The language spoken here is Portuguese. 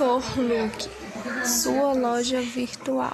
For Look, sua loja virtual.